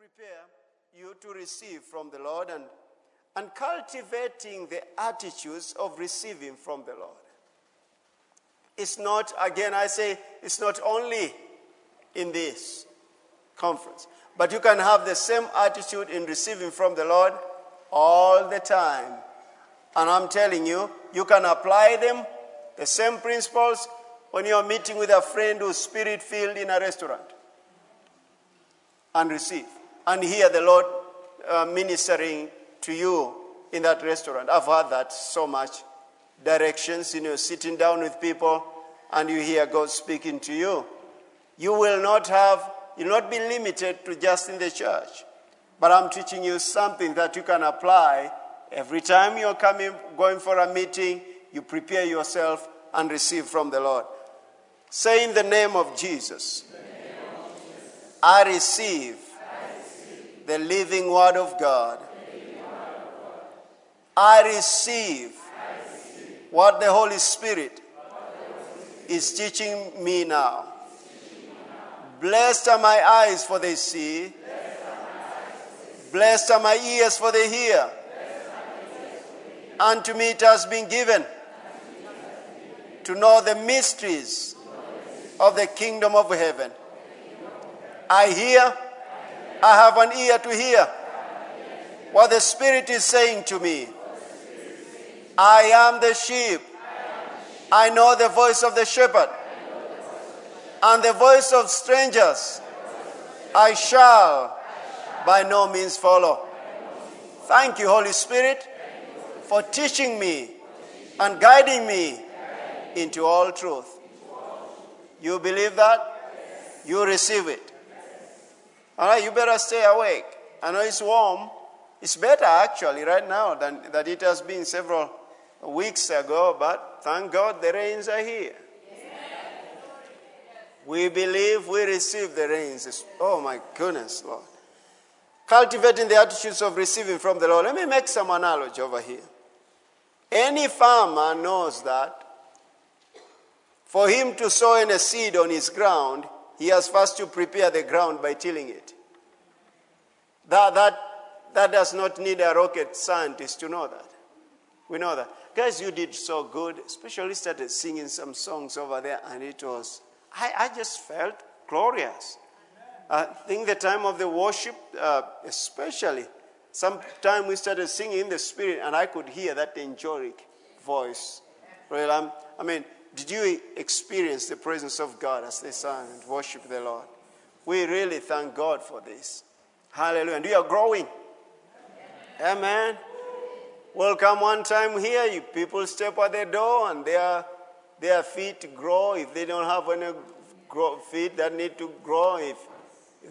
prepare you to receive from the Lord and, and cultivating the attitudes of receiving from the Lord. It's not, again, I say, it's not only in this conference, but you can have the same attitude in receiving from the Lord all the time. And I'm telling you, you can apply them, the same principles, when you're meeting with a friend who's spirit filled in a restaurant and receive and hear the Lord uh, ministering to you in that restaurant. I've heard that so much. Directions, you know, sitting down with people and you hear God speaking to you. You will not have, you'll not be limited to just in the church. But I'm teaching you something that you can apply every time you're coming, going for a meeting, you prepare yourself and receive from the Lord. Say in the name of Jesus, I receive the living word of God. I receive what the Holy Spirit is teaching me now. Blessed are my eyes for they see. Blessed are my ears for they hear. Unto me it has been given to know the mysteries of the kingdom of heaven. I hear, I have an ear to hear what the Spirit is saying to me. I am the sheep. I know the voice of the shepherd, and the voice of strangers I shall by no means follow. Thank you, Holy Spirit, for teaching me and guiding me into all truth. You believe that? You receive it. All right, you better stay awake. I know it's warm. It's better actually right now than that it has been several weeks ago, but thank God the rains are here. We believe we receive the rains. Oh my goodness, Lord. Cultivating the attitudes of receiving from the Lord. Let me make some analogy over here. Any farmer knows that for him to sow any seed on his ground, he has first to prepare the ground by tilling it. That, that, that does not need a rocket scientist to know that. We know that. Guys, you did so good, especially started singing some songs over there, and it was, I, I just felt glorious. I think the time of the worship, uh, especially, sometime we started singing in the spirit, and I could hear that angelic voice. Well, um, I mean, did you experience the presence of God as they sang and worship the Lord? We really thank God for this. Hallelujah. And we are growing. Amen. Amen. Welcome one time here. You people step at the door and their, their feet grow. If they don't have any grow, feet that need to grow, if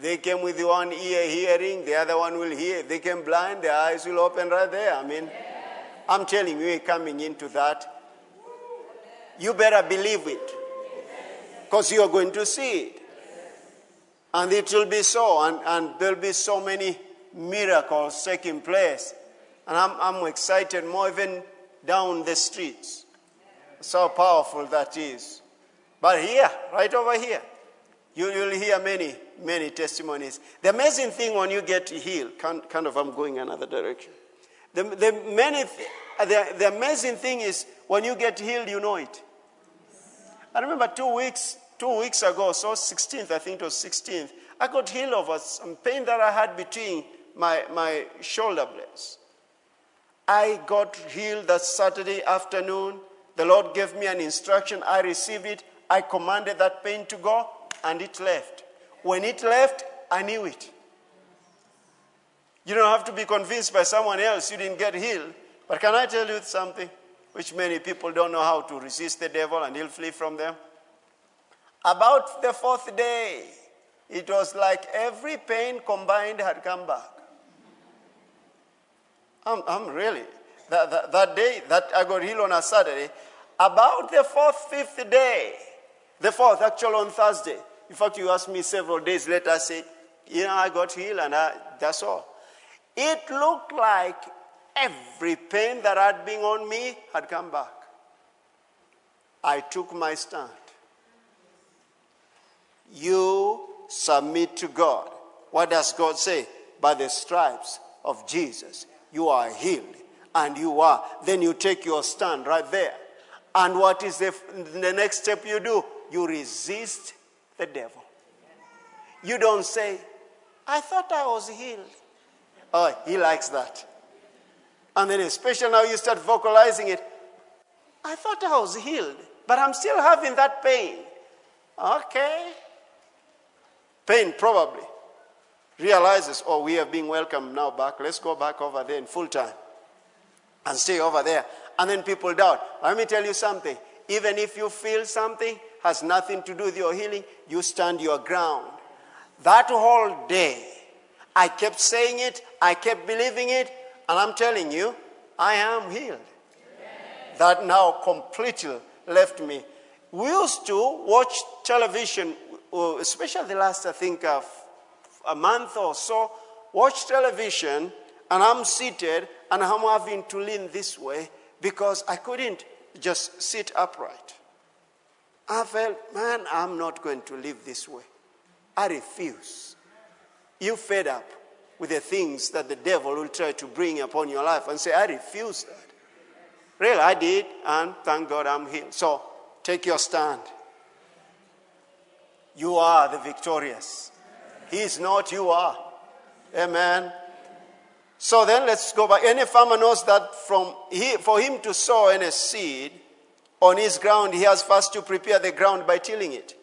they came with one ear hearing, the other one will hear. If they came blind, their eyes will open right there. I mean, I'm telling you, we're coming into that. You better believe it. Because you're going to see it. And it will be so. And, and there'll be so many miracles taking place. And I'm, I'm excited more even down the streets. So powerful that is. But here, right over here, you, will hear many, many testimonies. The amazing thing when you get healed, kind, kind of, I'm going another direction. The, the, many th- the, the amazing thing is when you get healed, you know it. I remember two weeks, two weeks ago, so 16th, I think it was 16th, I got healed of some pain that I had between my, my shoulder blades. I got healed that Saturday afternoon. The Lord gave me an instruction. I received it. I commanded that pain to go, and it left. When it left, I knew it. You don't have to be convinced by someone else you didn't get healed. But can I tell you something which many people don't know how to resist the devil and he'll flee from them? About the fourth day, it was like every pain combined had come back. I'm, I'm really, that, that, that day that I got healed on a Saturday, about the fourth, fifth day, the fourth, actually on Thursday. In fact, you asked me several days later, I said, you know, I got healed and I, that's all. It looked like every pain that had been on me had come back. I took my stand. You submit to God. What does God say? by the stripes of Jesus, you are healed. And you are. Then you take your stand right there. And what is the, the next step you do? You resist the devil. You don't say, I thought I was healed. Oh, he likes that. And then, especially now, you start vocalizing it. I thought I was healed, but I'm still having that pain. Okay. Pain, probably. Realizes, oh, we are being welcomed now back. Let's go back over there in full time and stay over there. And then people doubt. Let me tell you something. Even if you feel something has nothing to do with your healing, you stand your ground. That whole day, I kept saying it, I kept believing it, and I'm telling you, I am healed. That now completely left me. We used to watch television, uh, especially the last, I think, of a month or so, watch television, and I'm seated and I'm having to lean this way because I couldn't just sit upright. I felt, man, I'm not going to live this way. I refuse. You fed up with the things that the devil will try to bring upon your life and say, I refuse that. Really, I did, and thank God I'm healed. So take your stand. You are the victorious. He is not, you are. Amen. So then let's go back. Any farmer knows that from he, for him to sow any seed on his ground, he has first to prepare the ground by tilling it.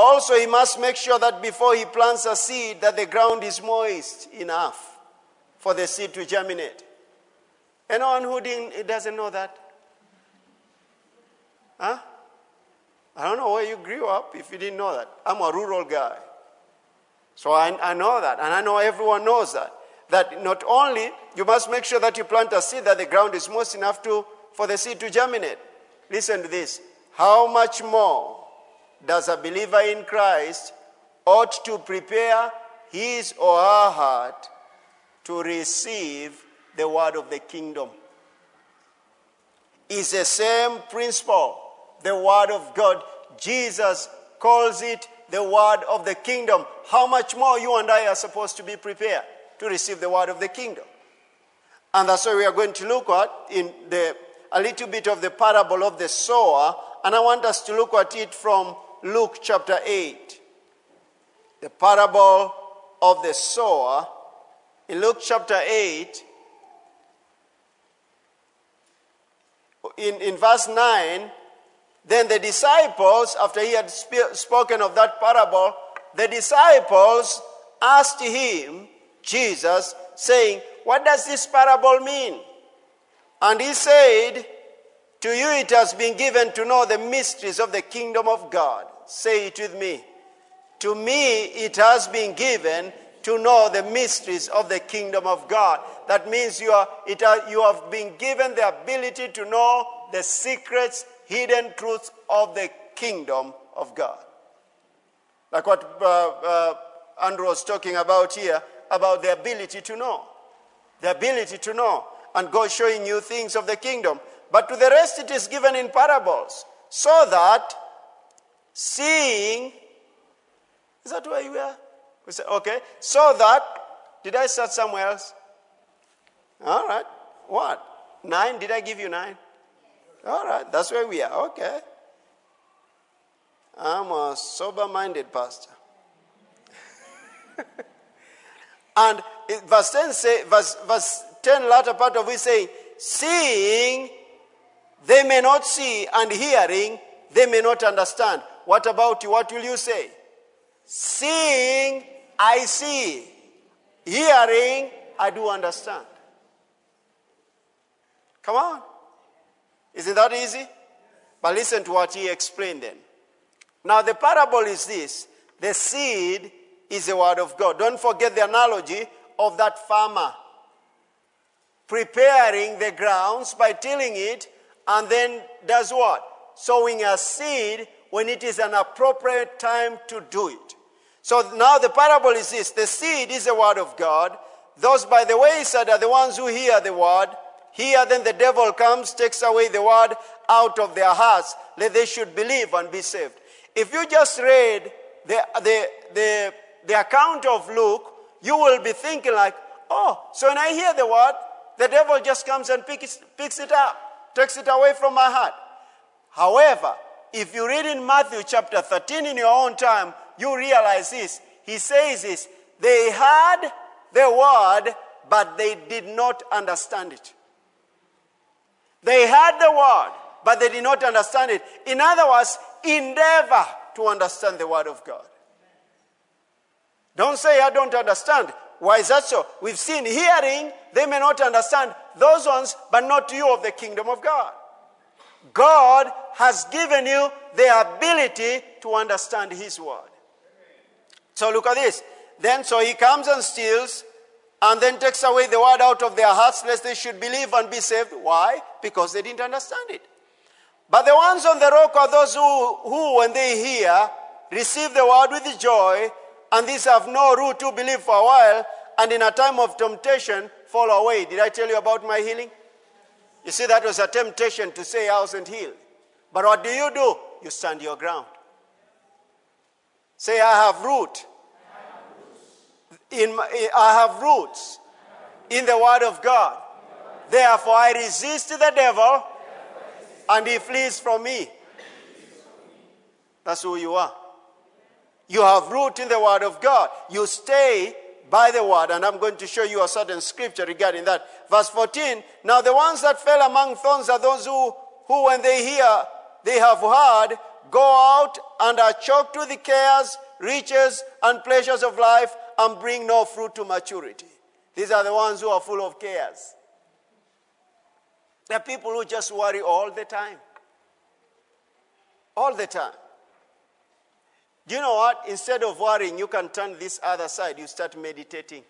Also, he must make sure that before he plants a seed, that the ground is moist enough for the seed to germinate. Anyone who didn't, doesn't know that? Huh? I don't know where you grew up if you didn't know that. I'm a rural guy. So I, I know that, and I know everyone knows that. That not only you must make sure that you plant a seed that the ground is moist enough to, for the seed to germinate. Listen to this. How much more does a believer in Christ ought to prepare his or her heart to receive the word of the kingdom. It's the same principle, the word of God. Jesus calls it the word of the kingdom. How much more you and I are supposed to be prepared to receive the word of the kingdom? And that's why we are going to look at in the a little bit of the parable of the sower, and I want us to look at it from Luke chapter 8. The parable of the sower. In Luke chapter 8, in, in verse 9, then the disciples, after he had sp- spoken of that parable, the disciples asked him, Jesus, saying, What does this parable mean? And he said, To you it has been given to know the mysteries of the kingdom of God. Say it with me. To me it has been given to know the mysteries of the kingdom of God. That means you, are, it are, you have been given the ability to know the secrets, hidden truths of the kingdom of God. Like what uh, uh, Andrew was talking about here, about the ability to know. The ability to know. And God showing you things of the kingdom. But to the rest, it is given in parables. So that seeing, is that where you are? We say, okay. So that, did I start somewhere else? All right. What? Nine? Did I give you nine? All right. That's where we are. Okay. I'm a sober minded pastor. and verse 10 say, verse, verse 10, latter part of it saying, seeing they may not see, and hearing they may not understand. What about you? What will you say? Seeing, I see. Hearing, I do understand. Come on. Isn't that easy? But listen to what he explained then. Now, the parable is this the seed is the word of God. Don't forget the analogy of that farmer preparing the grounds by tilling it and then does what? Sowing a seed when it is an appropriate time to do it. So now the parable is this the seed is the word of God. Those by the wayside are the ones who hear the word. Hear, then the devil comes, takes away the word out of their hearts, that they should believe and be saved. If you just read the, the, the, the account of Luke, you will be thinking like, oh, so when I hear the word, the devil just comes and picks, picks it up, takes it away from my heart. However, if you read in Matthew chapter 13 in your own time, you realize this. He says this they heard the word, but they did not understand it. They heard the word, but they did not understand it. In other words, endeavor to understand the word of God. Don't say, I don't understand. Why is that so? We've seen hearing, they may not understand those ones, but not you of the kingdom of God. God has given you the ability to understand His word. So look at this. Then, so He comes and steals and then takes away the word out of their hearts, lest they should believe and be saved. Why? Because they didn't understand it. But the ones on the rock are those who, who when they hear, receive the word with joy, and these have no root to believe for a while, and in a time of temptation fall away. Did I tell you about my healing? You see, that was a temptation to say I wasn't healed. But what do you do? You stand your ground. Say, I have root. In my, I have roots in the Word of God. Therefore, I resist the devil and he flees from me. That's who you are. You have root in the Word of God. You stay by the Word, and I'm going to show you a certain scripture regarding that. Verse 14 Now, the ones that fell among thorns are those who, who when they hear, they have heard, go out and are choked with the cares, riches, and pleasures of life, and bring no fruit to maturity. These are the ones who are full of cares. There are people who just worry all the time. All the time. Do you know what? Instead of worrying, you can turn this other side. You start meditating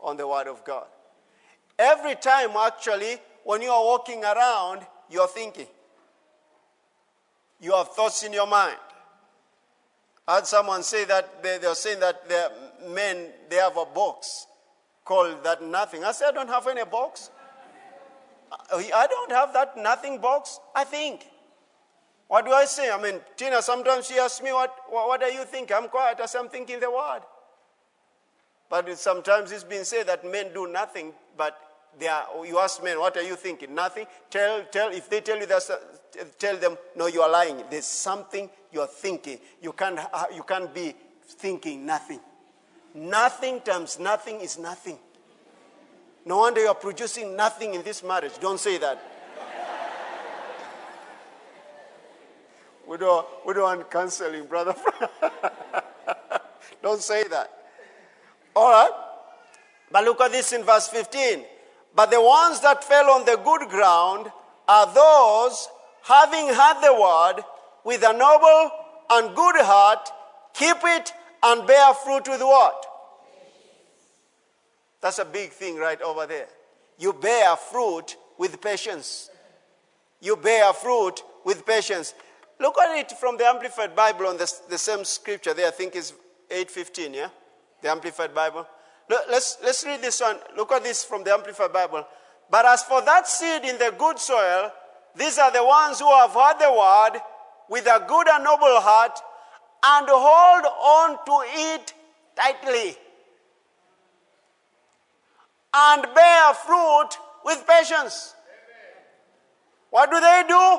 on the Word of God. Every time, actually, when you are walking around, you are thinking. You have thoughts in your mind. I had someone say that they, they were saying that the men they have a box called that nothing. I said, I don't have any box. I don't have that nothing box. I think. What do I say? I mean, Tina, sometimes she asks me, What, what, are you thinking? I'm quiet. Say, I'm thinking the word. But it, sometimes it's been said that men do nothing, but they are, you ask men, What are you thinking? Nothing. Tell, tell, if they tell you that, tell them, No, you are lying. There's something you're thinking. You can't, uh, you can't be thinking nothing. Nothing times nothing is nothing. No wonder you're producing nothing in this marriage. Don't say that. Don't, we don't want counseling, brother. don't say that. All right? But look at this in verse 15. But the ones that fell on the good ground are those having heard the word with a noble and good heart, keep it and bear fruit with what? That's a big thing right over there. You bear fruit with patience. You bear fruit with patience. Look at it from the Amplified Bible on the, the same scripture there. I think is 815, yeah? The Amplified Bible. Let's, let's read this one. Look at this from the Amplified Bible. But as for that seed in the good soil, these are the ones who have heard the word with a good and noble heart and hold on to it tightly and bear fruit with patience. What do they do?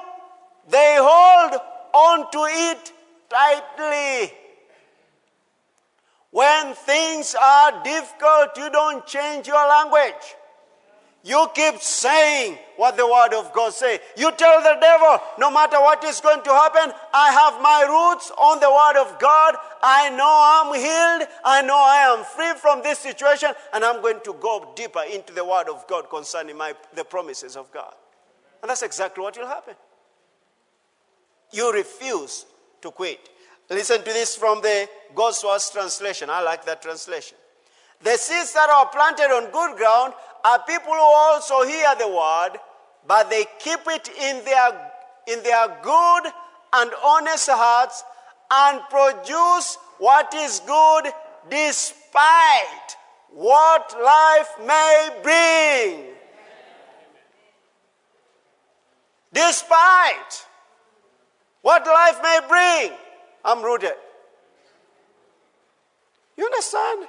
They hold on to it tightly. When things are difficult, you don't change your language. You keep saying what the word of God say. You tell the devil, no matter what is going to happen, I have my roots on the word of God. I know I'm healed. I know I am free from this situation, and I'm going to go deeper into the word of God concerning my, the promises of God. And that's exactly what will happen. You refuse to quit. Listen to this from the God's Word translation. I like that translation. The seeds that are planted on good ground are people who also hear the word, but they keep it in their, in their good and honest hearts and produce what is good despite what life may bring. Despite what life may bring, I'm rooted. You understand?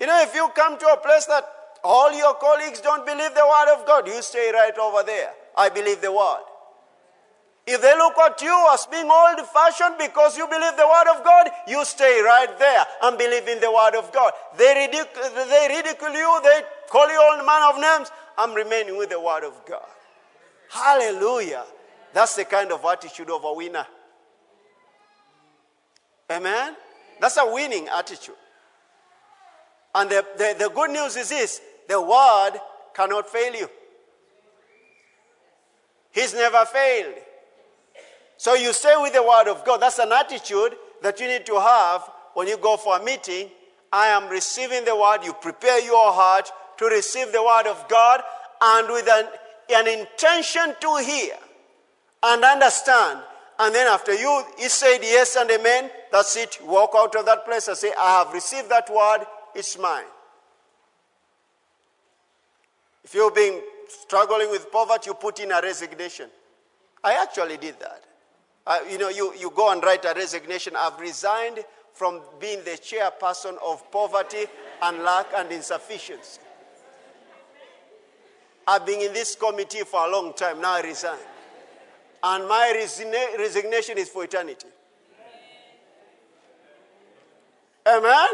You know, if you come to a place that all your colleagues don't believe the word of God, you stay right over there. I believe the word. If they look at you as being old fashioned because you believe the word of God, you stay right there and believe in the word of God. They, ridicule, they ridicule you, they call you old man of names. I'm remaining with the word of God. Hallelujah. That's the kind of attitude of a winner. Amen? That's a winning attitude. And the, the, the good news is this the word cannot fail you. He's never failed. So you stay with the word of God. That's an attitude that you need to have when you go for a meeting. I am receiving the word. You prepare your heart to receive the word of God and with an, an intention to hear and understand. And then after you, he said yes and amen, that's it. Walk out of that place and say, I have received that word, it's mine. If you've been struggling with poverty, you put in a resignation. I actually did that. Uh, you know, you, you go and write a resignation. I've resigned from being the chairperson of poverty and lack and insufficiency. I've been in this committee for a long time. Now I resign. And my resign- resignation is for eternity. Amen?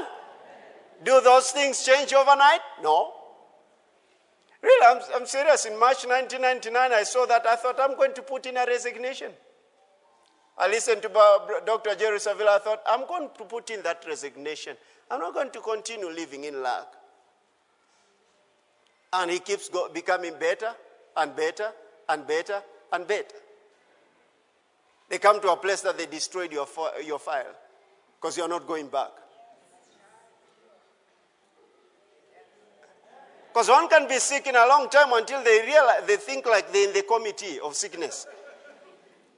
Do those things change overnight? No. Really, I'm, I'm serious. In March 1999, I saw that. I thought I'm going to put in a resignation. I listened to Dr. Jerry Savelle. I thought I'm going to put in that resignation. I'm not going to continue living in lack. And he keeps go, becoming better and better and better and better. They come to a place that they destroyed your, your file because you're not going back. Because one can be sick in a long time until they realize, they think like they're in the committee of sickness.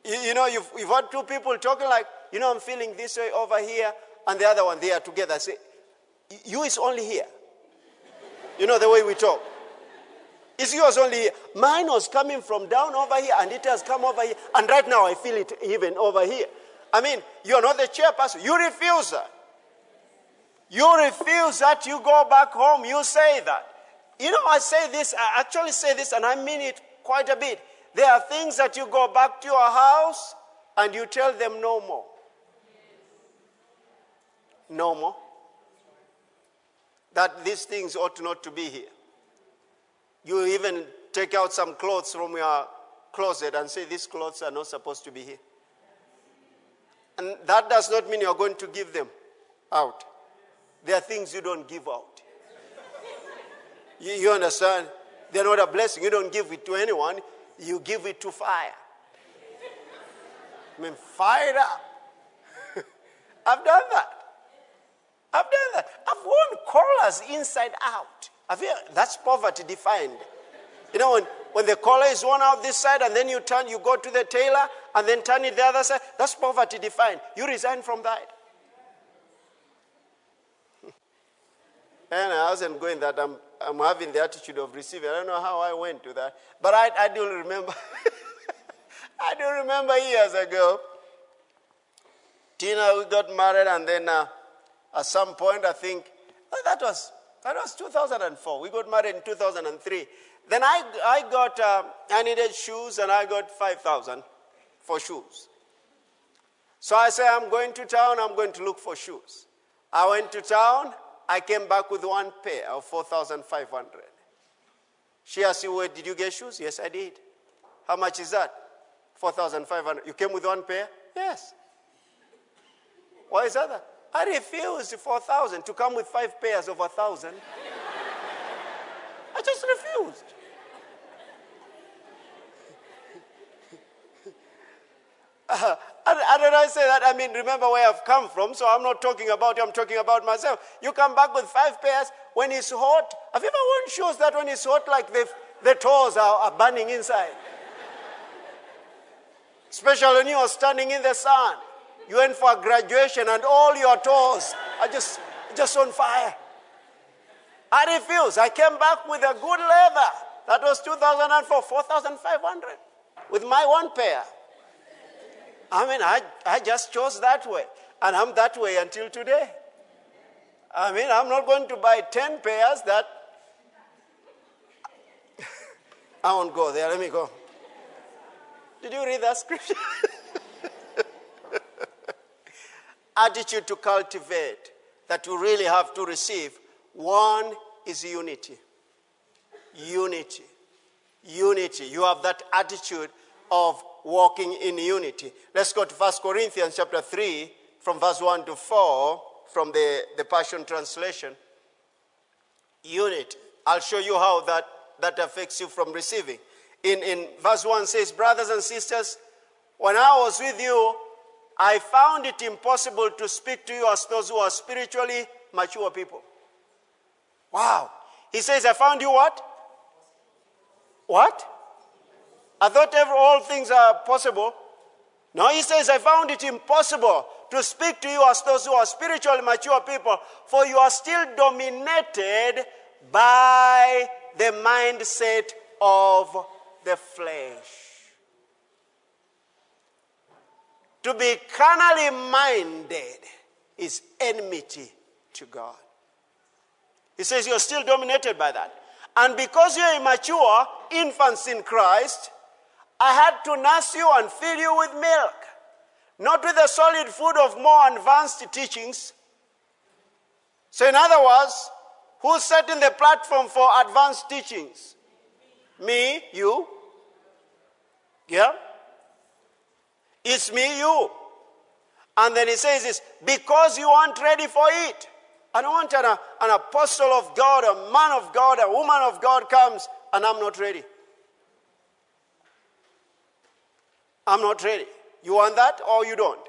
You, you know, you've, you've had two people talking like, you know, I'm feeling this way over here, and the other one, they are together. Say, you is only here. You know the way we talk. It's yours only. Mine was coming from down over here, and it has come over here. And right now, I feel it even over here. I mean, you're not the chairperson. You refuse that. You refuse that. You go back home. You say that. You know, I say this, I actually say this, and I mean it quite a bit. There are things that you go back to your house and you tell them no more. No more. That these things ought not to be here. You even take out some clothes from your closet and say, These clothes are not supposed to be here. And that does not mean you're going to give them out. There are things you don't give out. You, you understand? They're not a blessing. You don't give it to anyone, you give it to fire. I mean, fire up. I've done that. I've done that. I've worn collars inside out. Have you, that's poverty defined. You know, when, when the collar is worn out this side and then you turn, you go to the tailor and then turn it the other side, that's poverty defined. You resign from that. and I wasn't going that. I'm I'm having the attitude of receiving. I don't know how I went to that. But I, I do remember. I do remember years ago. Tina, we got married, and then uh, at some point, I think oh, that was that was 2004. We got married in 2003. Then I, I got uh, I needed shoes, and I got 5,000 for shoes. So I said, I'm going to town. I'm going to look for shoes. I went to town. I came back with one pair of 4,500. She asked you, where did you get shoes? Yes, I did. How much is that? 4,500. You came with one pair? Yes. Why is that? I refused 4,000 to come with five pairs of a 1,000. I just refused. Uh, how did I say that? I mean, remember where I've come from, so I'm not talking about you, I'm talking about myself. You come back with five pairs when it's hot. Have you ever worn shoes that when it's hot, like the, the toes are, are burning inside? Especially when you are standing in the sun. You went for graduation and all your toes are just, just on fire. I refused. I came back with a good leather. That was 2004, 4,500 with my one pair. I mean, I, I just chose that way. And I'm that way until today. I mean, I'm not going to buy 10 pairs that. I won't go there. Let me go. Did you read that scripture? Attitude to cultivate that you really have to receive. One is unity. Unity. Unity. You have that attitude of walking in unity. Let's go to 1 Corinthians chapter 3 from verse 1 to 4 from the, the Passion Translation. Unity. I'll show you how that, that affects you from receiving. In, in verse 1 says, Brothers and sisters, when I was with you, I found it impossible to speak to you as those who are spiritually mature people. Wow. He says, I found you what? What? I thought every, all things are possible. No, he says, I found it impossible to speak to you as those who are spiritually mature people, for you are still dominated by the mindset of the flesh. To be carnally minded is enmity to God. He says you're still dominated by that. And because you're immature, infants in Christ, I had to nurse you and fill you with milk, not with the solid food of more advanced teachings. So, in other words, who's setting the platform for advanced teachings? Me, you? Yeah? It's me, you. And then he says this because you aren't ready for it. I don't want an, an apostle of God, a man of God, a woman of God comes and I'm not ready. I'm not ready. You want that or you don't?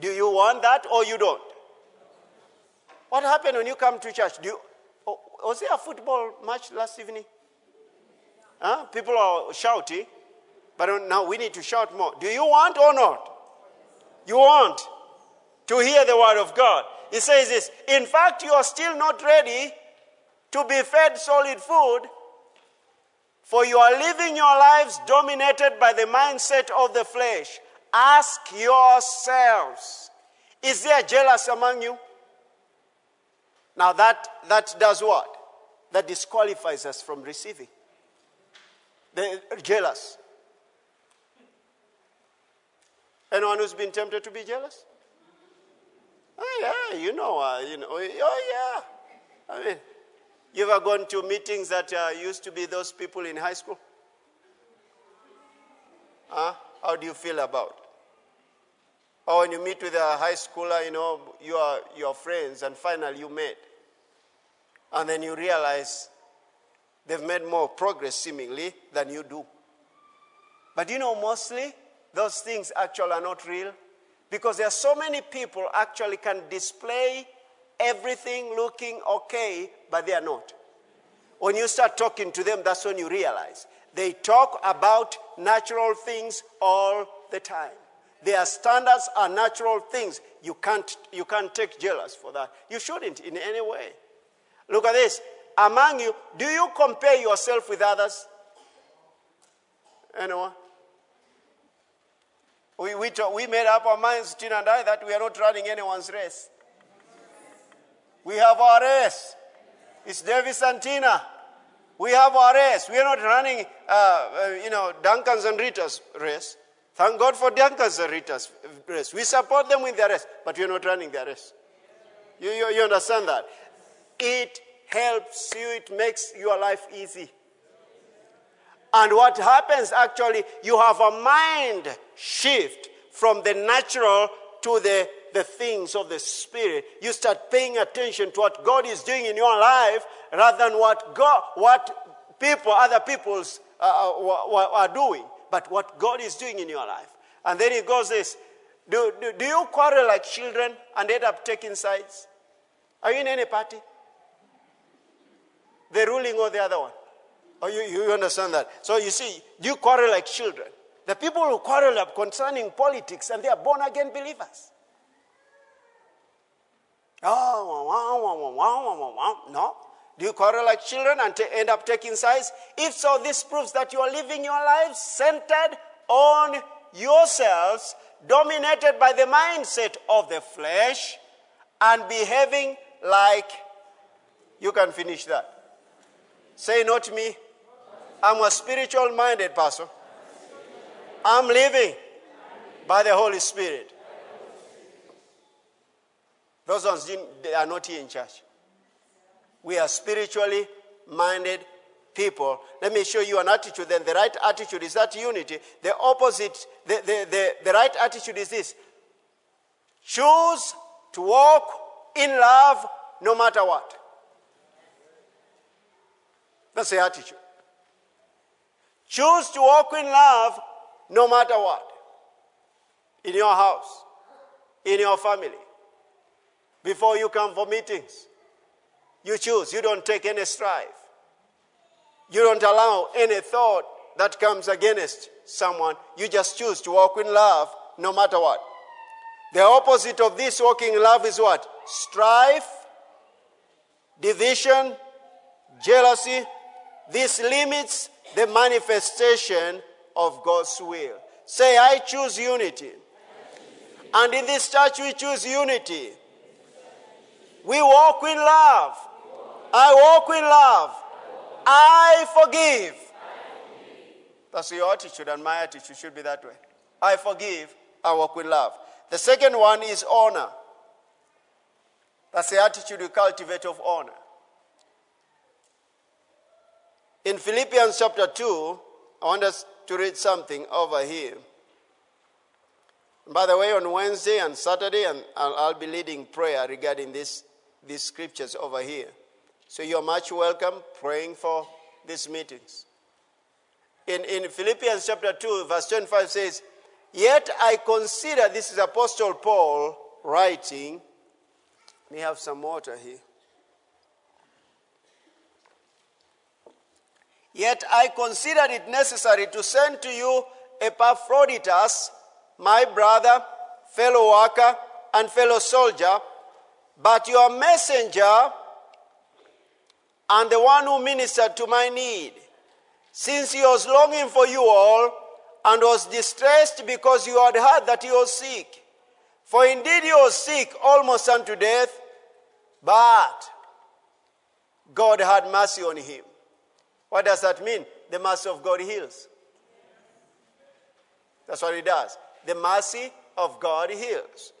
Do you want that or you don't? What happened when you come to church? Do you, oh, was there a football match last evening? Huh? People are shouting, but uh, now we need to shout more. Do you want or not? You want to hear the word of God. He says this In fact, you are still not ready to be fed solid food, for you are living your lives dominated by the mindset of the flesh. Ask yourselves Is there jealous among you? Now, that, that does what? That disqualifies us from receiving. The jealous. Anyone who's been tempted to be jealous? Oh, yeah, you know, uh, you know, oh, yeah. I mean, you ever gone to meetings that uh, used to be those people in high school? Huh? How do you feel about? Or when you meet with a high schooler, you know, you are your friends, and finally you met. And then you realize they've made more progress seemingly than you do. But you know, mostly those things actually are not real. Because there are so many people actually can display everything looking okay, but they are not. When you start talking to them, that's when you realize they talk about natural things all the time. Their standards are natural things. You can't, you can't take jealous for that. You shouldn't in any way. Look at this. Among you, do you compare yourself with others? Anyone? We, we, we made up our minds, Tina and I, that we are not running anyone's race. We have our race. It's Davis and Tina. We have our race. We are not running, uh, uh, you know, Duncan's and Rita's race. Thank God for Duncan's and Rita's race. We support them in their race, but we're not running their race. You, you, you understand that? It helps you, it makes your life easy. And what happens actually, you have a mind shift from the natural to the, the things of the spirit. You start paying attention to what God is doing in your life rather than what God, what people, other people's uh, uh are doing, but what God is doing in your life. And then it goes this do, do, do you quarrel like children and end up taking sides? Are you in any party? The ruling or the other one? Oh, you, you understand that? So you see, you quarrel like children. The people who quarrel up concerning politics and they are born again believers. Oh, no. Do you quarrel like children and t- end up taking sides? If so, this proves that you are living your lives centered on yourselves, dominated by the mindset of the flesh, and behaving like. You can finish that. Say, not me. I'm a spiritual minded person. I'm living by the Holy Spirit. Those ones they are not here in church. We are spiritually minded people. Let me show you an attitude. Then the right attitude is that unity. The opposite, the, the, the, the right attitude is this choose to walk in love no matter what. That's the attitude. Choose to walk in love no matter what. In your house, in your family, before you come for meetings. You choose. You don't take any strife. You don't allow any thought that comes against someone. You just choose to walk in love no matter what. The opposite of this walking in love is what? Strife, division, jealousy. This limits the manifestation of God's will. Say, I choose unity. And in this church, we choose unity. We walk in love. I walk in love. I forgive. That's your attitude, and my attitude should be that way. I forgive. I walk with love. The second one is honor. That's the attitude we cultivate of honor. In Philippians chapter 2, I want us to read something over here. By the way, on Wednesday and Saturday, and I'll, be leading prayer regarding this, these scriptures over here. So you're much welcome praying for these meetings. In, in Philippians chapter 2, verse 25 says, Yet I consider, this is Apostle Paul writing. We have some water here. Yet I considered it necessary to send to you Epaphroditus, my brother, fellow worker, and fellow soldier, but your messenger and the one who ministered to my need, since he was longing for you all and was distressed because you had heard that he was sick. For indeed he was sick almost unto death, but God had mercy on him. What does that mean? The mercy of God heals. That's what he does. The mercy of God heals.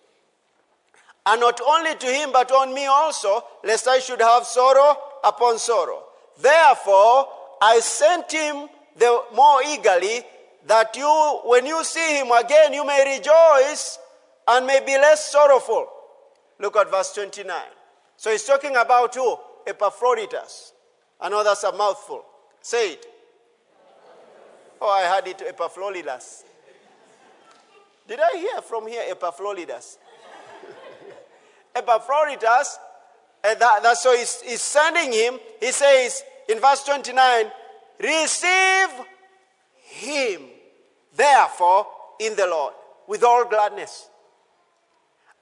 And not only to him, but on me also, lest I should have sorrow upon sorrow. Therefore, I sent him the more eagerly that you, when you see him again, you may rejoice and may be less sorrowful. Look at verse 29. So he's talking about who? Epaphroditus. I know that's a mouthful. Say it. Oh, I had it Epaphroditus. Did I hear from here Epaphroditus? Epaphroditus and that, that, so he's, he's sending him. He says in verse 29 Receive him, therefore, in the Lord with all gladness,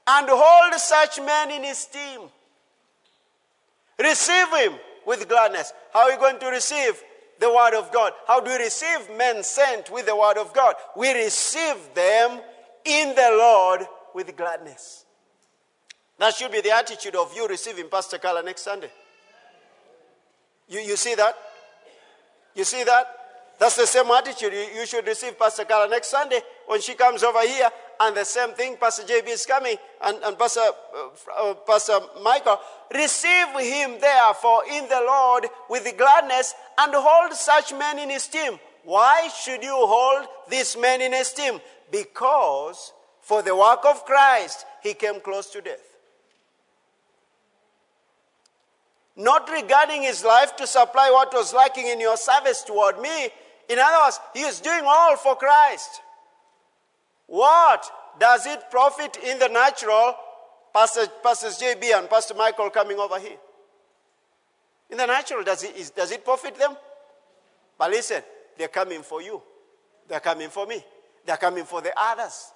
and hold such men in esteem. Receive him with gladness. How are you going to receive the word of God? How do we receive men sent with the word of God? We receive them in the Lord with gladness. That should be the attitude of you receiving Pastor Carla next Sunday. You, you see that? You see that? That's the same attitude. You, should receive Pastor Carla next Sunday when she comes over here. And the same thing, Pastor JB is coming, and, and Pastor, uh, uh, Pastor Michael. Receive him, therefore, in the Lord with gladness and hold such men in esteem. Why should you hold these men in esteem? Because for the work of Christ, he came close to death. not regarding his life to supply what was lacking in your service toward me. In other words, he is doing all for Christ. What does it profit in the natural? Pastor, JB and Pastor Michael coming over here. In the natural, does it, does it profit them? But listen, they're coming for you. They're coming for me. They're coming for the others.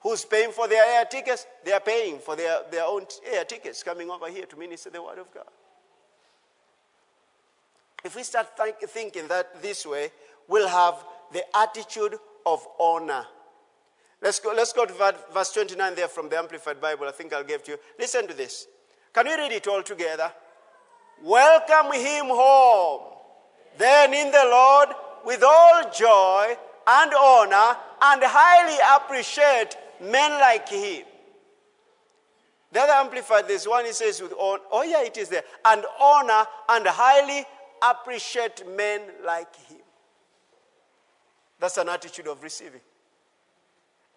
Who's paying for their air tickets? They are paying for their, their own air tickets coming over here to minister the Word of God. If we start think, thinking that this way, we'll have the attitude of honor. Let's go, let's go to verse 29 there from the Amplified Bible. I think I'll give to you. Listen to this. Can we read it all together? Welcome him home. Then in the Lord, with all joy and honor, and highly appreciate men like him. The other amplified this one, he says with honor, oh yeah, it is there, and honor and highly appreciate men like him. That's an attitude of receiving.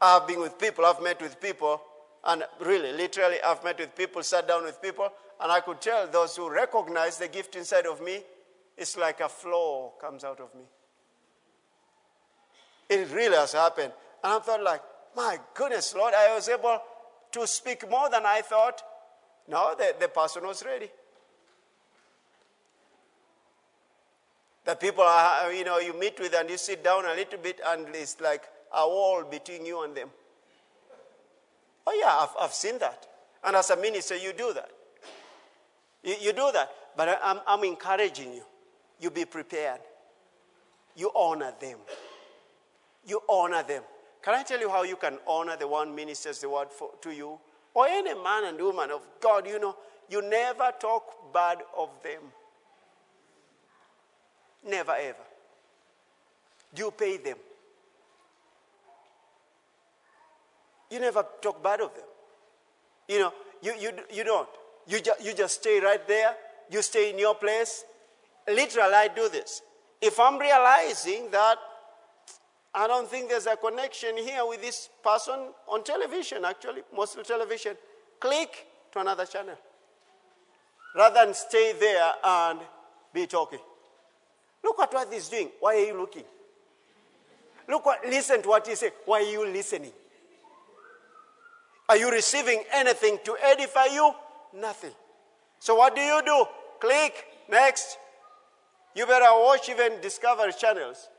I've been with people, I've met with people, and really, literally, I've met with people, sat down with people, and I could tell those who recognize the gift inside of me, it's like a flow comes out of me. It really has happened. And I thought, like, my goodness, Lord, I was able to speak more than I thought. No, the, the person was ready. The people, are, you know, you meet with and you sit down a little bit, and it's like a wall between you and them. Oh, yeah, I've, I've seen that. And as a minister, you do that. You, you do that. But I'm, I'm encouraging you. You be prepared. You honor them. You honor them. Can I tell you how you can honor the one ministers the word for, to you? Or any man and woman of God, you know, you never talk bad of them. Never ever. You pay them. You never talk bad of them. You know, you, you, you don't. You, ju- you just stay right there. You stay in your place. Literally, I do this. If I'm realizing that I don't think there's a connection here with this person on television, actually, mostly television, click to another channel. Rather than stay there and be talking. Look at what he's doing. Why are you looking? Look what, listen to what he said. Why are you listening? Are you receiving anything to edify you? Nothing. So what do you do? Click, next. You better watch even Discovery channels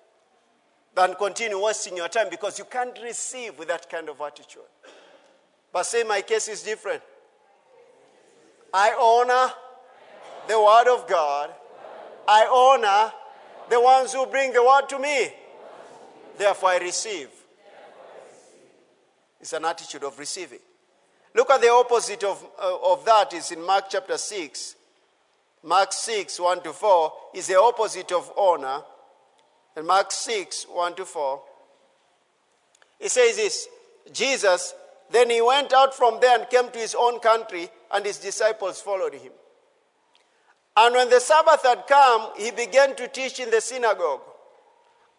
than continue wasting your time because you can't receive with that kind of attitude. But say my case is different. I honor the word of God. I honor the ones who bring the word to me. Therefore I receive. It's an attitude of receiving. Look at the opposite of, uh, of that is in Mark chapter 6. Mark 6, 1 to 4 is the opposite of honor. And Mark 6, 1 to 4. It says this Jesus, then he went out from there and came to his own country, and his disciples followed him. And when the Sabbath had come, he began to teach in the synagogue.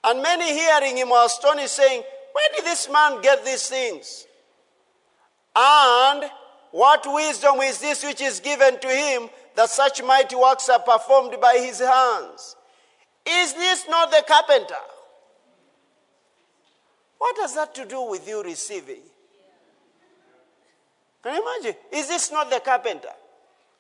And many hearing him were astonished, saying, Where did this man get these things? And what wisdom is this which is given to him that such mighty works are performed by his hands? Is this not the carpenter? What has that to do with you receiving? Can you imagine? Is this not the carpenter?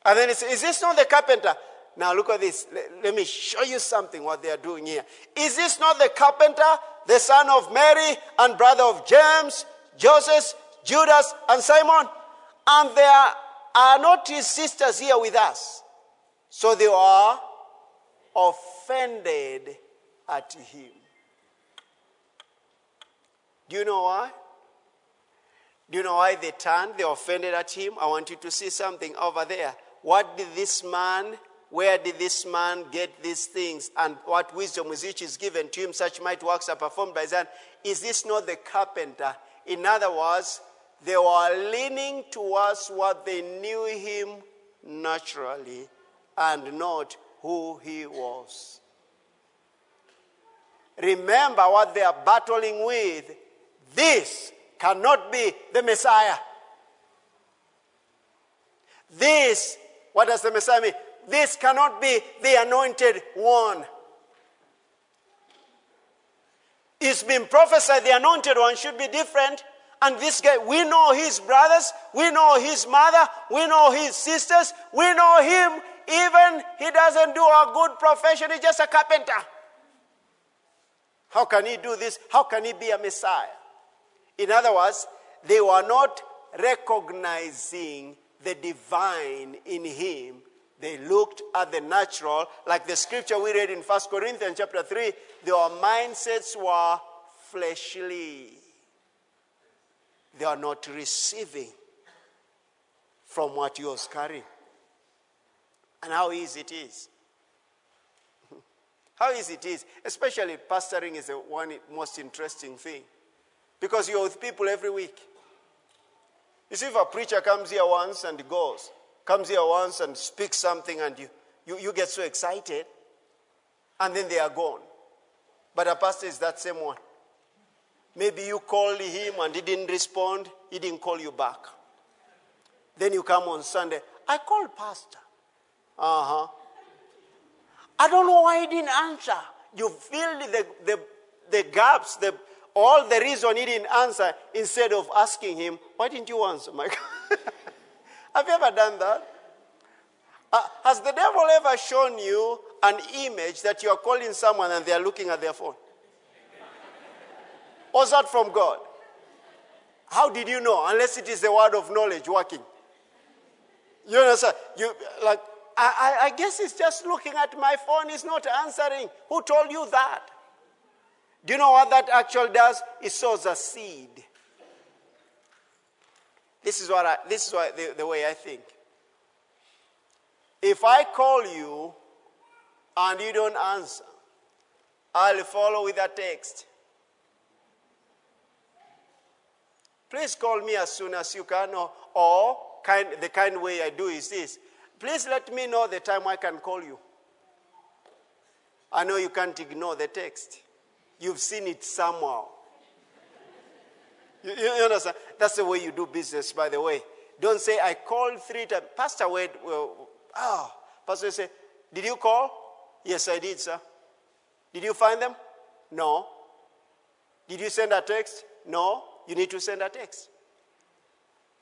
And then it's, is this not the carpenter? Now look at this. Let, let, me show you something what they are doing here. Is this not the carpenter, the son of Mary and brother of James, Joseph, Judas, and Simon? And there are not his sisters here with us. So they are offended at him. Do you know why? Do you know why they turned? They offended at him. I want you to see something over there. What did this man, where did this man get these things? And what wisdom was which is given to him? Such mighty works are performed by his hand. Is this not the carpenter? In other words, they were leaning towards what they knew him naturally and not who he was. Remember what they are battling with. This cannot be the Messiah. This, what does the Messiah mean? This cannot be the anointed one. It's been prophesied the anointed one should be different. And this guy, we know his brothers, we know his mother, we know his sisters, we know him. Even he doesn't do a good profession, he's just a carpenter. How can he do this? How can he be a Messiah? In other words, they were not recognizing the divine in him. They looked at the natural, like the scripture we read in 1 Corinthians chapter 3, their mindsets were fleshly. They are not receiving from what he was carrying. and how easy it is. How easy it is, especially pastoring is the one most interesting thing because you're with people every week. You see, if a preacher comes here once and goes, comes here once and speaks something, and you, you, you get so excited, and then they are gone. But a pastor is that same one. Maybe you called him and he didn't respond, he didn't call you back. Then you come on Sunday, I called pastor. Uh huh. I don't know why he didn't answer. You filled the, the, the gaps, the, all the reason he didn't answer instead of asking him, Why didn't you answer, Michael? Have you ever done that? Uh, has the devil ever shown you an image that you are calling someone and they are looking at their phone? Was that from God? How did you know? Unless it is the word of knowledge working. You understand? You like I, I, guess he's just looking at my phone, he's not answering. Who told you that? Do you know what that actually does? It sows a seed. This is what I, this is what the, the way I think. If I call you and you don't answer, I'll follow with a text. Please call me as soon as you can, or, or kind, the kind way I do is this Please let me know the time I can call you. I know you can't ignore the text. You've seen it somewhere. You, you, understand? That's the way you do business, by the way. Don't say, I called three times. Pastor Wade, well, oh, Pastor say, Did you call? Yes, I did, sir. Did you find them? No. Did you send a text? No. You need to send a text.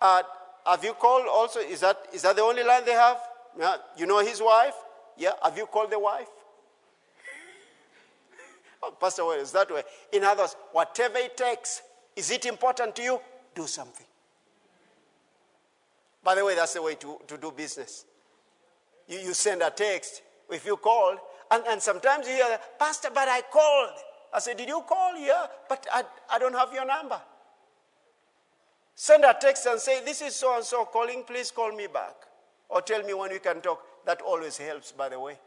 Uh, have you called also? Is that, is that the only line they have? Yeah. You know his wife? Yeah. Have you called the wife? Oh, Pastor, well, is that way? In other words, whatever it takes, is it important to you? Do something. By the way, that's the way to, to do business. You, you send a text. If you call, and, and sometimes you hear, Pastor, but I called. I said, Did you call? Yeah, but I, I don't have your number. Send a text and say, This is so and so calling, please call me back. Or tell me when we can talk. That always helps, by the way.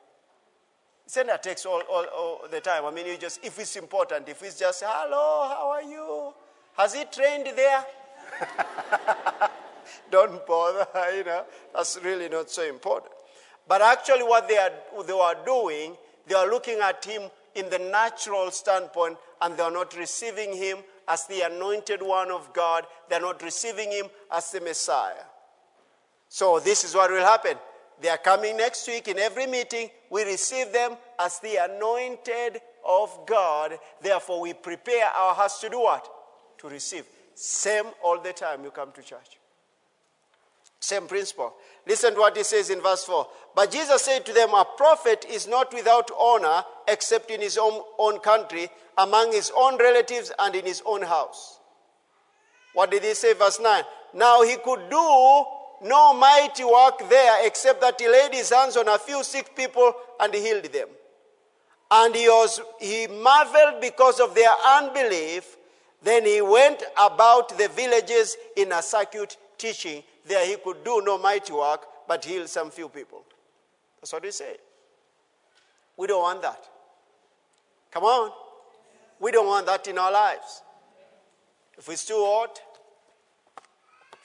Send a text all, all, all the time. I mean, you just, if it's important, if it's just, hello, how are you? Has he trained there? Don't bother, you know. That's really not so important. But actually, what they are, they are doing, they are looking at him in the natural standpoint and they are not receiving him as the anointed one of God. They're not receiving him as the Messiah. So, this is what will happen. They are coming next week in every meeting. We receive them as the anointed of God. Therefore, we prepare our hearts to do what? To receive. Same all the time you come to church. Same principle. Listen to what he says in verse 4. But Jesus said to them, A prophet is not without honor except in his own, own country, among his own relatives, and in his own house. What did he say, verse 9? Now he could do no mighty work there except that he laid his hands on a few sick people and healed them. And he, was, he marveled because of their unbelief. Then he went about the villages in a circuit teaching. There he could do no mighty work, but heal some few people. That's what he said. We don't want that. Come on. We don't want that in our lives. If it's too hot,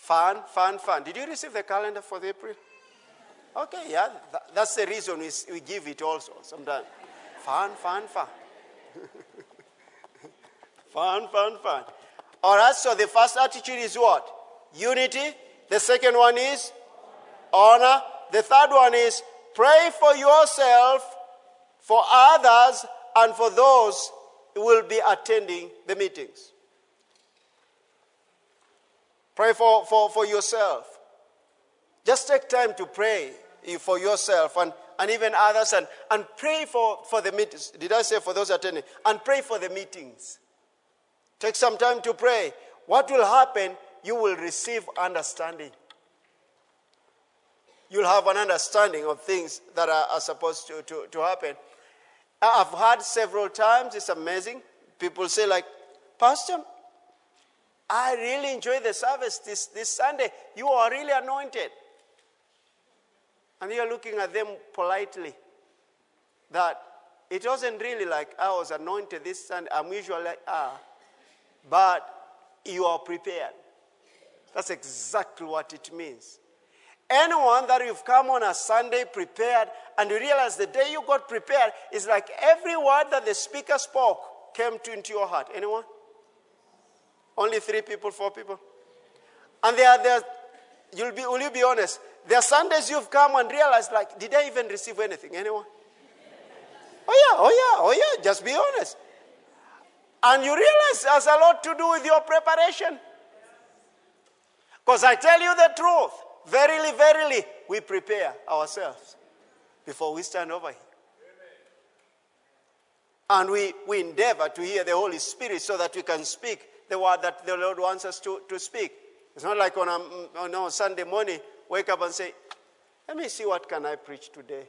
fun, fun, fun. Did you receive the calendar for the April? Okay, yeah. that's the reason we, we give it also sometimes. Fun, fun, fun. fun, fun, fun. All right, so the first attitude is what? Unity. The second one is honor. The third one is pray for yourself, for others, and for those who will be attending the meetings. Pray for, for, for yourself. Just take time to pray for yourself and, and even others and, and pray for, for the meetings. Did I say for those attending? And pray for the meetings. Take some time to pray. What will happen? You will receive understanding. You'll have an understanding of things that are, are supposed to, to, to happen. I've heard several times, it's amazing. People say, like, Pastor, I really enjoy the service this, this Sunday. You are really anointed. and you're looking at them politely, that it wasn't really like I was anointed this Sunday. I'm usually like, ah, but you are prepared. That's exactly what it means. Anyone that you've come on a Sunday prepared and you realize the day you got prepared is like every word that the speaker spoke came to into your heart. Anyone? Only three people, four people? And there are there, you'll be, will you be honest? There are Sundays you've come and realized, like, did I even receive anything? Anyone? Oh, yeah, oh, yeah, oh, yeah, just be honest. And you realize has a lot to do with your preparation. Because I tell you the truth, verily, verily, we prepare ourselves before we stand over here. And we, we endeavor to hear the Holy Spirit so that we can speak the word that the Lord wants us to, to speak. It's not like on a, on a Sunday morning, wake up and say, let me see what can I preach today.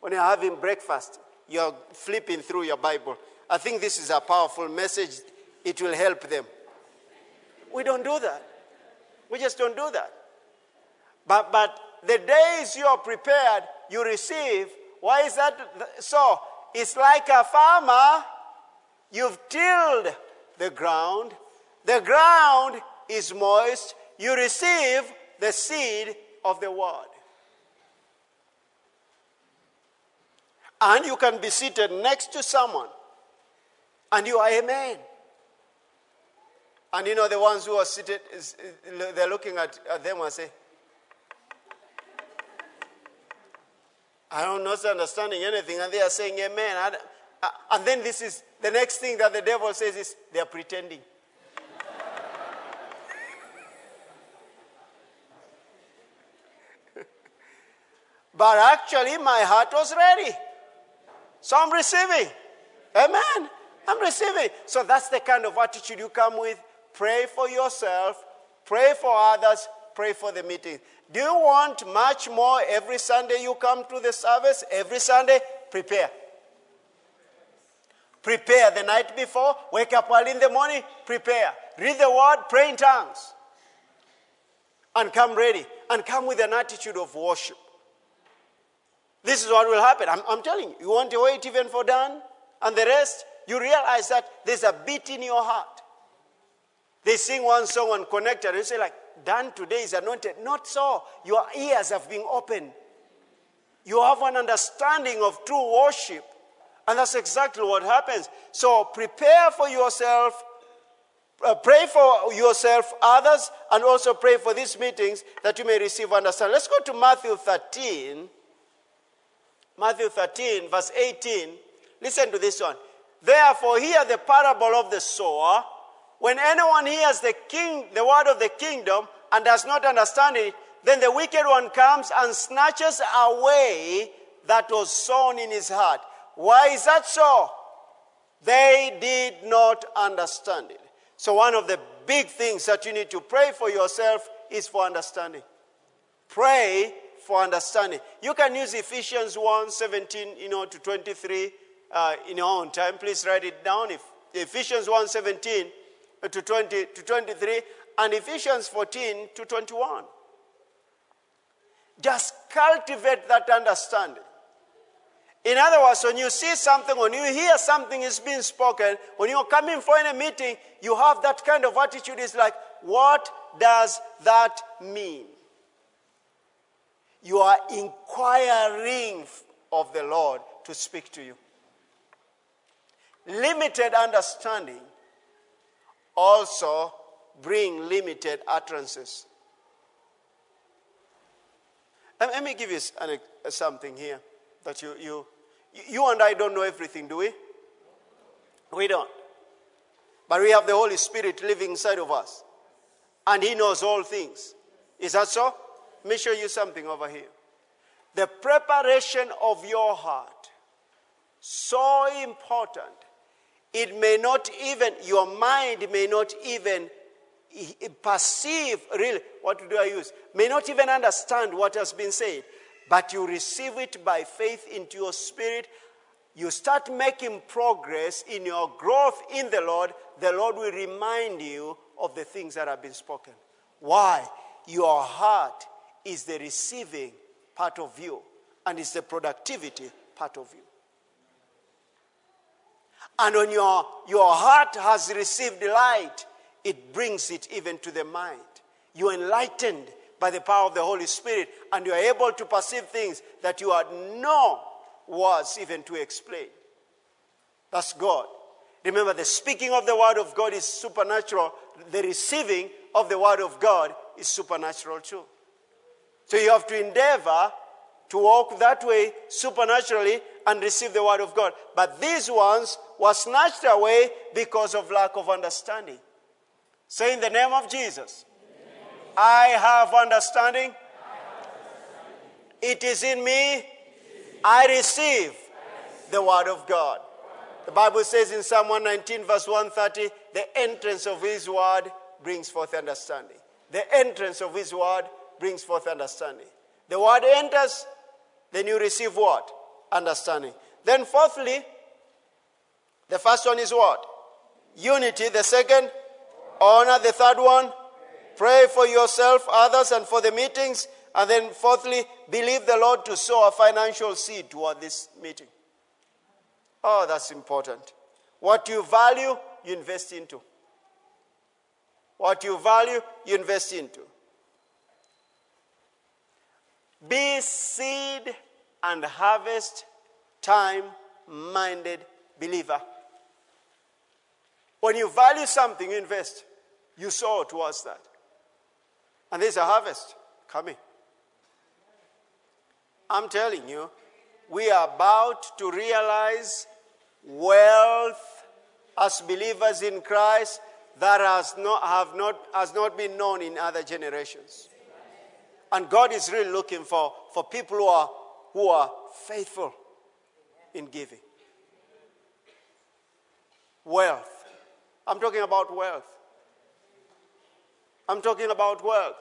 When you're having breakfast, you're flipping through your Bible. I think this is a powerful message. It will help them. We don't do that. We just don't do that. But, but the days you are prepared, you receive. Why is that so? It's like a farmer. You've tilled the ground. The ground is moist. You receive the seed of the word. And you can be seated next to someone and you are a man. And you know, the ones who are seated, they're looking at, them and say, I don't not understanding anything, and they are saying amen. And uh, then this is the next thing that the devil says is they are pretending. but actually, my heart was ready. So I'm receiving. Amen. I'm receiving. So that's the kind of attitude you come with. Pray for yourself, pray for others, pray for the meeting. Do you want much more every Sunday you come to the service? Every Sunday? Prepare. Prepare the night before, wake up early in the morning, prepare. Read the word, pray in tongues. And come ready. And come with an attitude of worship. This is what will happen. I'm, I'm telling you. You want to wait even for Dan and the rest? You realize that there's a beat in your heart. They sing one song on Connected and you say, like, Dan today is anointed. Not so. Your ears have been opened. You have an understanding of true worship. And that's exactly what happens. So prepare for yourself, uh, pray for yourself, others, and also pray for these meetings that you may receive understanding. Let's go to Matthew 13. Matthew 13, verse 18. Listen to this one. Therefore, hear the parable of the sower. When anyone hears the king, the word of the kingdom, and does not understand it, then the wicked one comes and snatches away that was sown in his heart. Why is that so? They did not understand it. So, one of the big things that you need to pray for yourself is for understanding. Pray for understanding. You can use Ephesians 1 17 you know, to 23 uh, in your own time. Please write it down. If Ephesians 1 17 to, 20, to 23 and Ephesians 14 to 21. Just cultivate that understanding. In other words, when you see something, when you hear something is being spoken, when you're coming for any meeting, you have that kind of attitude. It's like, what does that mean? You are inquiring of the Lord to speak to you. Limited understanding also bring limited utterances. Let me give you something here that you, you, you and I don't know everything, do we? We don't. But we have the Holy Spirit living inside of us. And He knows all things. Is that so? Let me show you something over here. The preparation of your heart, so important. It may not even, your mind may not even perceive, really, what do I use? May not even understand what has been said, but you receive it by faith into your spirit. You start making progress in your growth in the Lord. The Lord will remind you of the things that have been spoken. Why? Your heart is the receiving part of you, and it's the productivity part of you. And when your, your heart has received light, it brings it even to the mind. You're enlightened by the power of the Holy Spirit, and you are able to perceive things that you had no words even to explain. That's God. Remember, the speaking of the Word of God is supernatural, the receiving of the Word of God is supernatural too. So you have to endeavor to walk that way supernaturally and receive the Word of God. But these ones were snatched away because of lack of understanding. Say in the name of Jesus, I have understanding. It is in me. I receive the Word of God. The Bible says in Psalm 119, verse 130, the entrance of His Word brings forth understanding. The entrance of His Word brings forth understanding. The Word enters, then you receive what? Understanding. Then, fourthly, the first one is what? Unity. The second, honor. The third one, pray for yourself, others, and for the meetings. And then, fourthly, believe the Lord to sow a financial seed toward this meeting. Oh, that's important. What you value, you invest into. What you value, you invest into. Be seed and harvest time minded believer. When you value something, you invest. You sow towards that. And there's a harvest coming. I'm telling you, we are about to realize wealth as believers in Christ that has not, have not, has not been known in other generations. And God is really looking for, for people who are, who are faithful in giving. Wealth. I'm talking about wealth. I'm talking about wealth.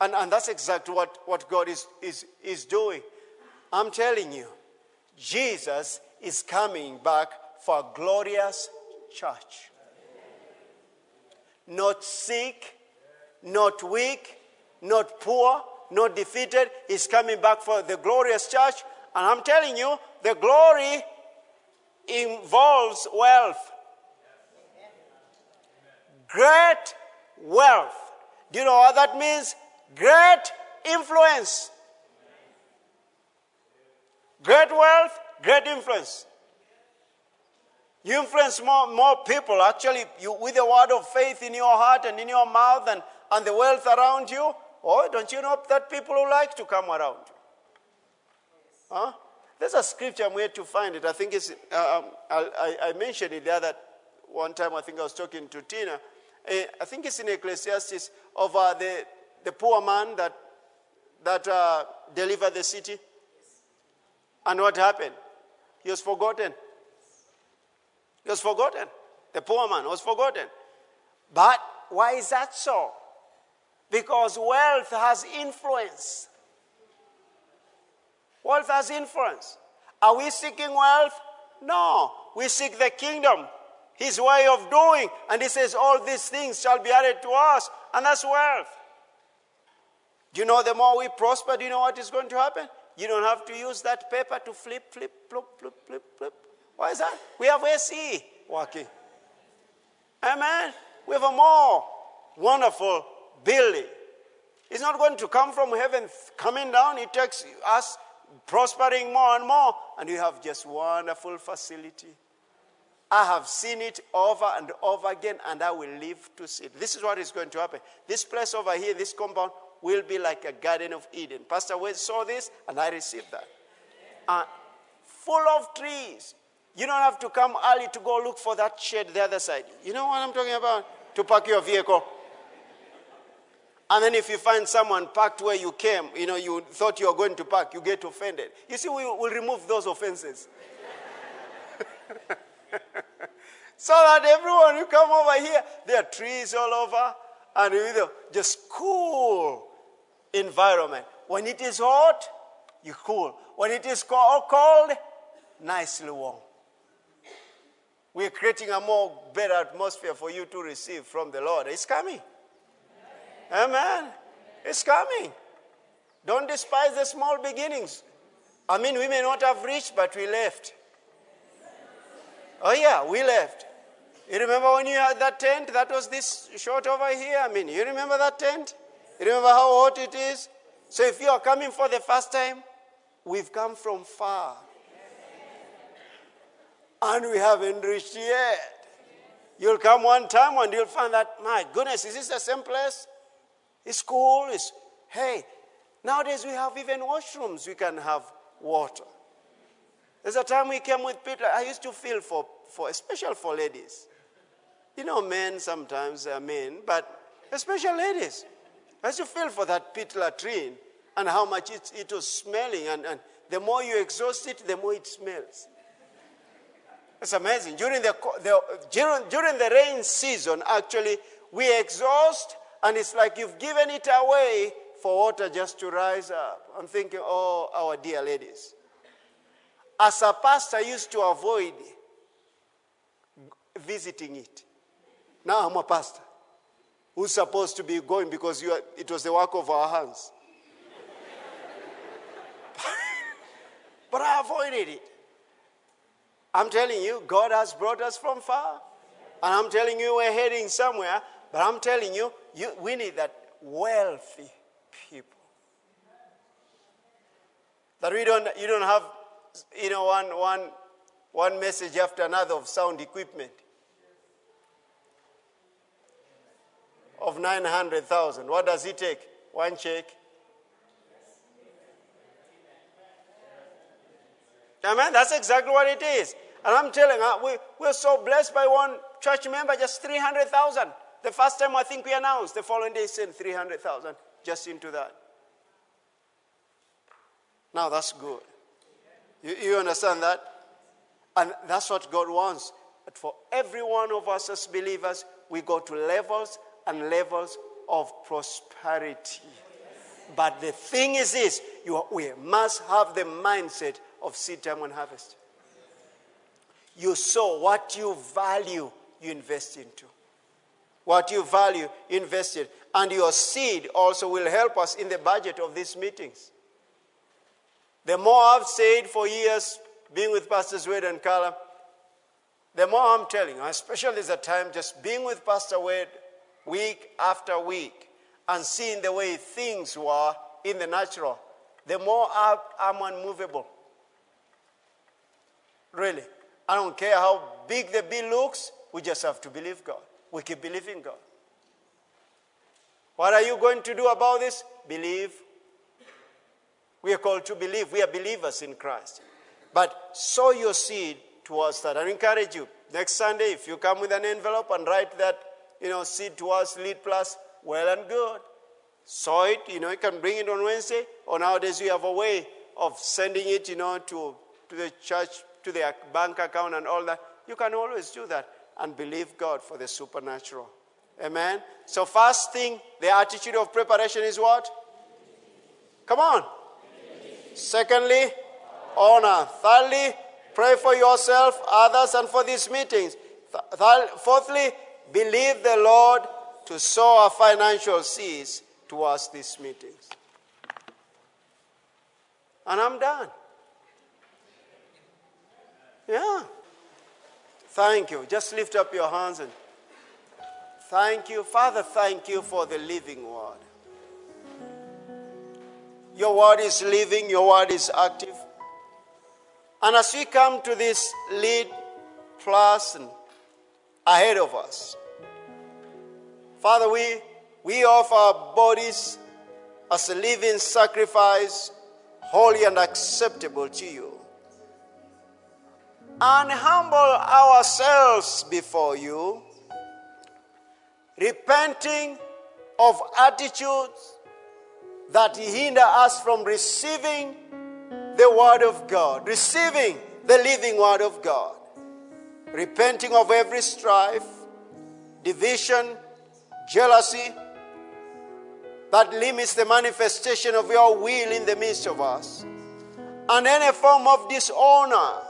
And, and that's exactly what, what God is, is, is doing. I'm telling you, Jesus is coming back for a glorious church. Not sick, not weak, not poor, not defeated. He's coming back for the glorious church. And I'm telling you, the glory involves wealth. Great wealth. Do you know what that means? Great influence. Great wealth, great influence. You influence more, more people. Actually, you, with the word of faith in your heart and in your mouth and, and the wealth around you, oh, don't you know that people who like to come around you? Huh? There's a scripture I'm here to find it. I think it's, um, I, I, mentioned it the other one time. I think I was talking to Tina. Uh, I think it's in Ecclesiastes of uh, the, the poor man that, that uh, delivered the city. And what happened? He was forgotten. He was forgotten. The poor man was forgotten. But why is that so? Because wealth has influence. Wealth has influence. Are we seeking wealth? No. We seek the kingdom, His way of doing. And He says, All these things shall be added to us. And that's wealth. Do you know the more we prosper, do you know what is going to happen? You don't have to use that paper to flip, flip, flip, flip, flip, flip. Why is that? We have AC working. Amen. We have a more wonderful building. It's not going to come from heaven coming down. It takes us prospering more and more, and you have just wonderful facility. I have seen it over and over again, and I will live to see it. This is what is going to happen. This place over here, this compound, will be like a Garden of Eden. Pastor West saw this, and I received that. Uh, full of trees. You don't have to come early to go look for that shed the other side. You know what I'm talking about? To park your vehicle. And then if you find someone parked where you came, you know, you thought you were going to park, you get offended. You see, we will remove those offenses. so that everyone you come over here, there are trees all over, and with a just cool environment. When it is hot, you cool. When it is cold, nicely warm. We're creating a more better atmosphere for you to receive from the Lord. It's coming. Amen. It's coming. Don't despise the small beginnings. I mean, we may not have reached, but we left. Oh, yeah, we left. You remember when you had that tent that was this short over here? I mean, you remember that tent? You remember how hot it is? So if you are coming for the first time, we've come from far. And we haven't reached yet. You'll come one time and you'll find that, my goodness, is this the same place? It's cool. It's, hey, nowadays we have even washrooms. We can have water. There's a time we came with Peter. I used to feel for, for especially for ladies. You know, men sometimes are men, but especially ladies. I used to feel for that pit latrine and how much it, it was smelling. And, and the more you exhaust it, the more it smells. It's amazing. During the, the, during, during the rain season, actually, we exhaust, and it's like you've given it away for water just to rise up. I'm thinking, oh, our dear ladies. As a pastor, I used to avoid visiting it. Now I'm a pastor who's supposed to be going because are, it was the work of our hands. but I avoided it. I'm telling you, God has brought us from far. And I'm telling you, we're heading somewhere. But I'm telling you, you we need that wealthy people. That we don't, you don't have, you know, one, one, one message after another of sound equipment. Of 900,000. What does it take? One check. Amen. That's exactly what it is. And I'm telling you, we, we're so blessed by one church member, just 300,000. The first time I think we announced, the following day sent 300,000 just into that. Now that's good. You, you understand that? And that's what God wants. But for every one of us as believers, we go to levels and levels of prosperity. But the thing is this you, we must have the mindset of seed time and harvest. You sow what you value, you invest into. What you value, invest in. And your seed also will help us in the budget of these meetings. The more I've said for years, being with Pastors Wade and Carla, the more I'm telling especially the time just being with Pastor Wade week after week and seeing the way things were in the natural, the more I'm unmovable. Really. I don't care how big the bill looks, we just have to believe God. We keep believing God. What are you going to do about this? Believe. We are called to believe. We are believers in Christ. But sow your seed towards that. I encourage you. Next Sunday, if you come with an envelope and write that, you know, seed towards Lead Plus, well and good. Sow it, you know, you can bring it on Wednesday. Or nowadays we have a way of sending it, you know, to, to the church to their bank account and all that. You can always do that and believe God for the supernatural. Amen. So, first thing, the attitude of preparation is what? Come on. Secondly, honor. Thirdly, pray for yourself, others, and for these meetings. Fourthly, believe the Lord to sow our financial seeds towards these meetings. And I'm done. Yeah. Thank you. Just lift up your hands and thank you. Father, thank you for the living word. Your word is living, your word is active. And as we come to this lead plus and ahead of us, Father, we, we offer our bodies as a living sacrifice, holy and acceptable to you and humble ourselves before you, repenting of attitudes that hinder us from receiving the Word of God, receiving the living Word of God, repenting of every strife, division, jealousy that limits the manifestation of your will in the midst of us, and any form of dishonor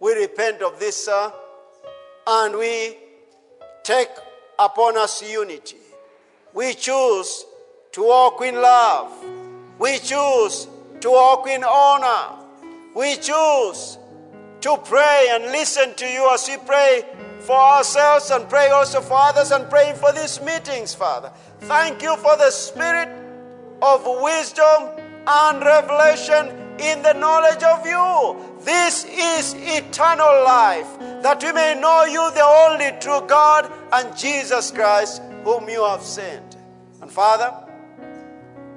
we repent of this, sir, and we take upon us unity. We choose to walk in love. We choose to walk in honor. We choose to pray and listen to you as we pray for ourselves and pray also for others and praying for these meetings, Father. Thank you for the spirit of wisdom and revelation in the knowledge of you. This is eternal life, that we may know you, the only true God, and Jesus Christ, whom you have sent. And Father,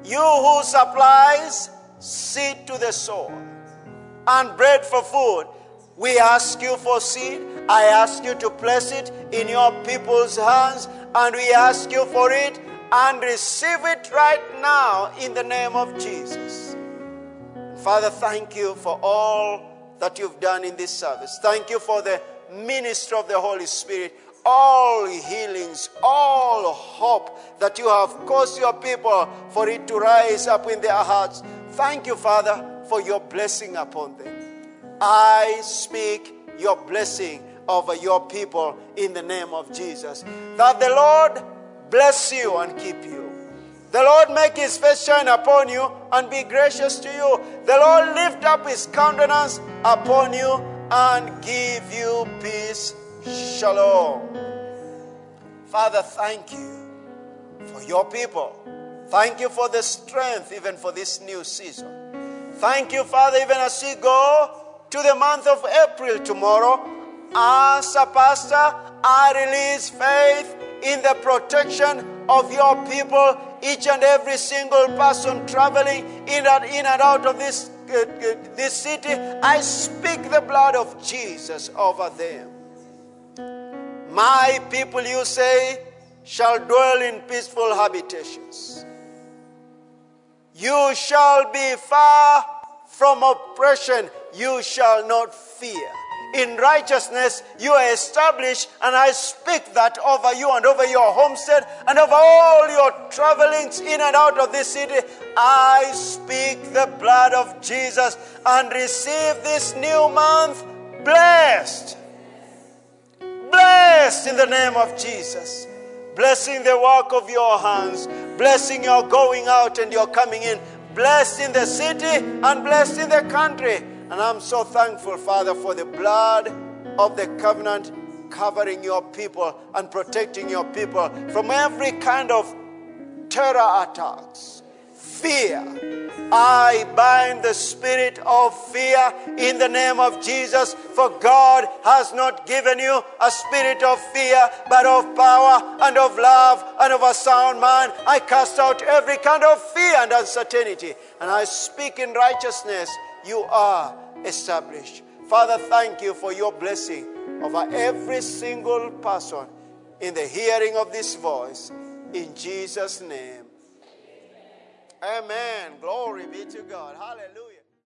you who supplies seed to the sower and bread for food, we ask you for seed. I ask you to place it in your people's hands, and we ask you for it and receive it right now in the name of Jesus. Father, thank you for all that you've done in this service. Thank you for the ministry of the Holy Spirit, all healings, all hope that you have caused your people for it to rise up in their hearts. Thank you, Father, for your blessing upon them. I speak your blessing over your people in the name of Jesus. That the Lord bless you and keep you. The Lord make his face shine upon you and be gracious to you. The Lord lift up his countenance upon you and give you peace. Shalom. Father, thank you for your people. Thank you for the strength even for this new season. Thank you, Father, even as we go to the month of April tomorrow. As a pastor, I release faith in the protection of your people, each and every single person traveling in and, in and out of this, uh, uh, this city. I speak the blood of Jesus over them. My people, you say, shall dwell in peaceful habitations. You shall be far from oppression. You shall not fear in righteousness you are established, and I speak that over you and over your homestead and over all your travelings in and out of this city. I speak the blood of Jesus and receive this new month blessed. Blessed in the name of Jesus. Blessing the work of your hands, blessing your going out and your coming in, blessed in the city and blessed in the country and I'm so thankful, Father, for the blood of the covenant covering your people and protecting your people from every kind of terror attacks. Fear. I bind the spirit of fear in the name of Jesus, for God has not given you a spirit of fear, but of power and of love and of a sound mind. I cast out every kind of fear and uncertainty, and I speak in righteousness you are established. Father, thank you for your blessing over every single person in the hearing of this voice. In Jesus' name. Amen. Glory be to God. Hallelujah.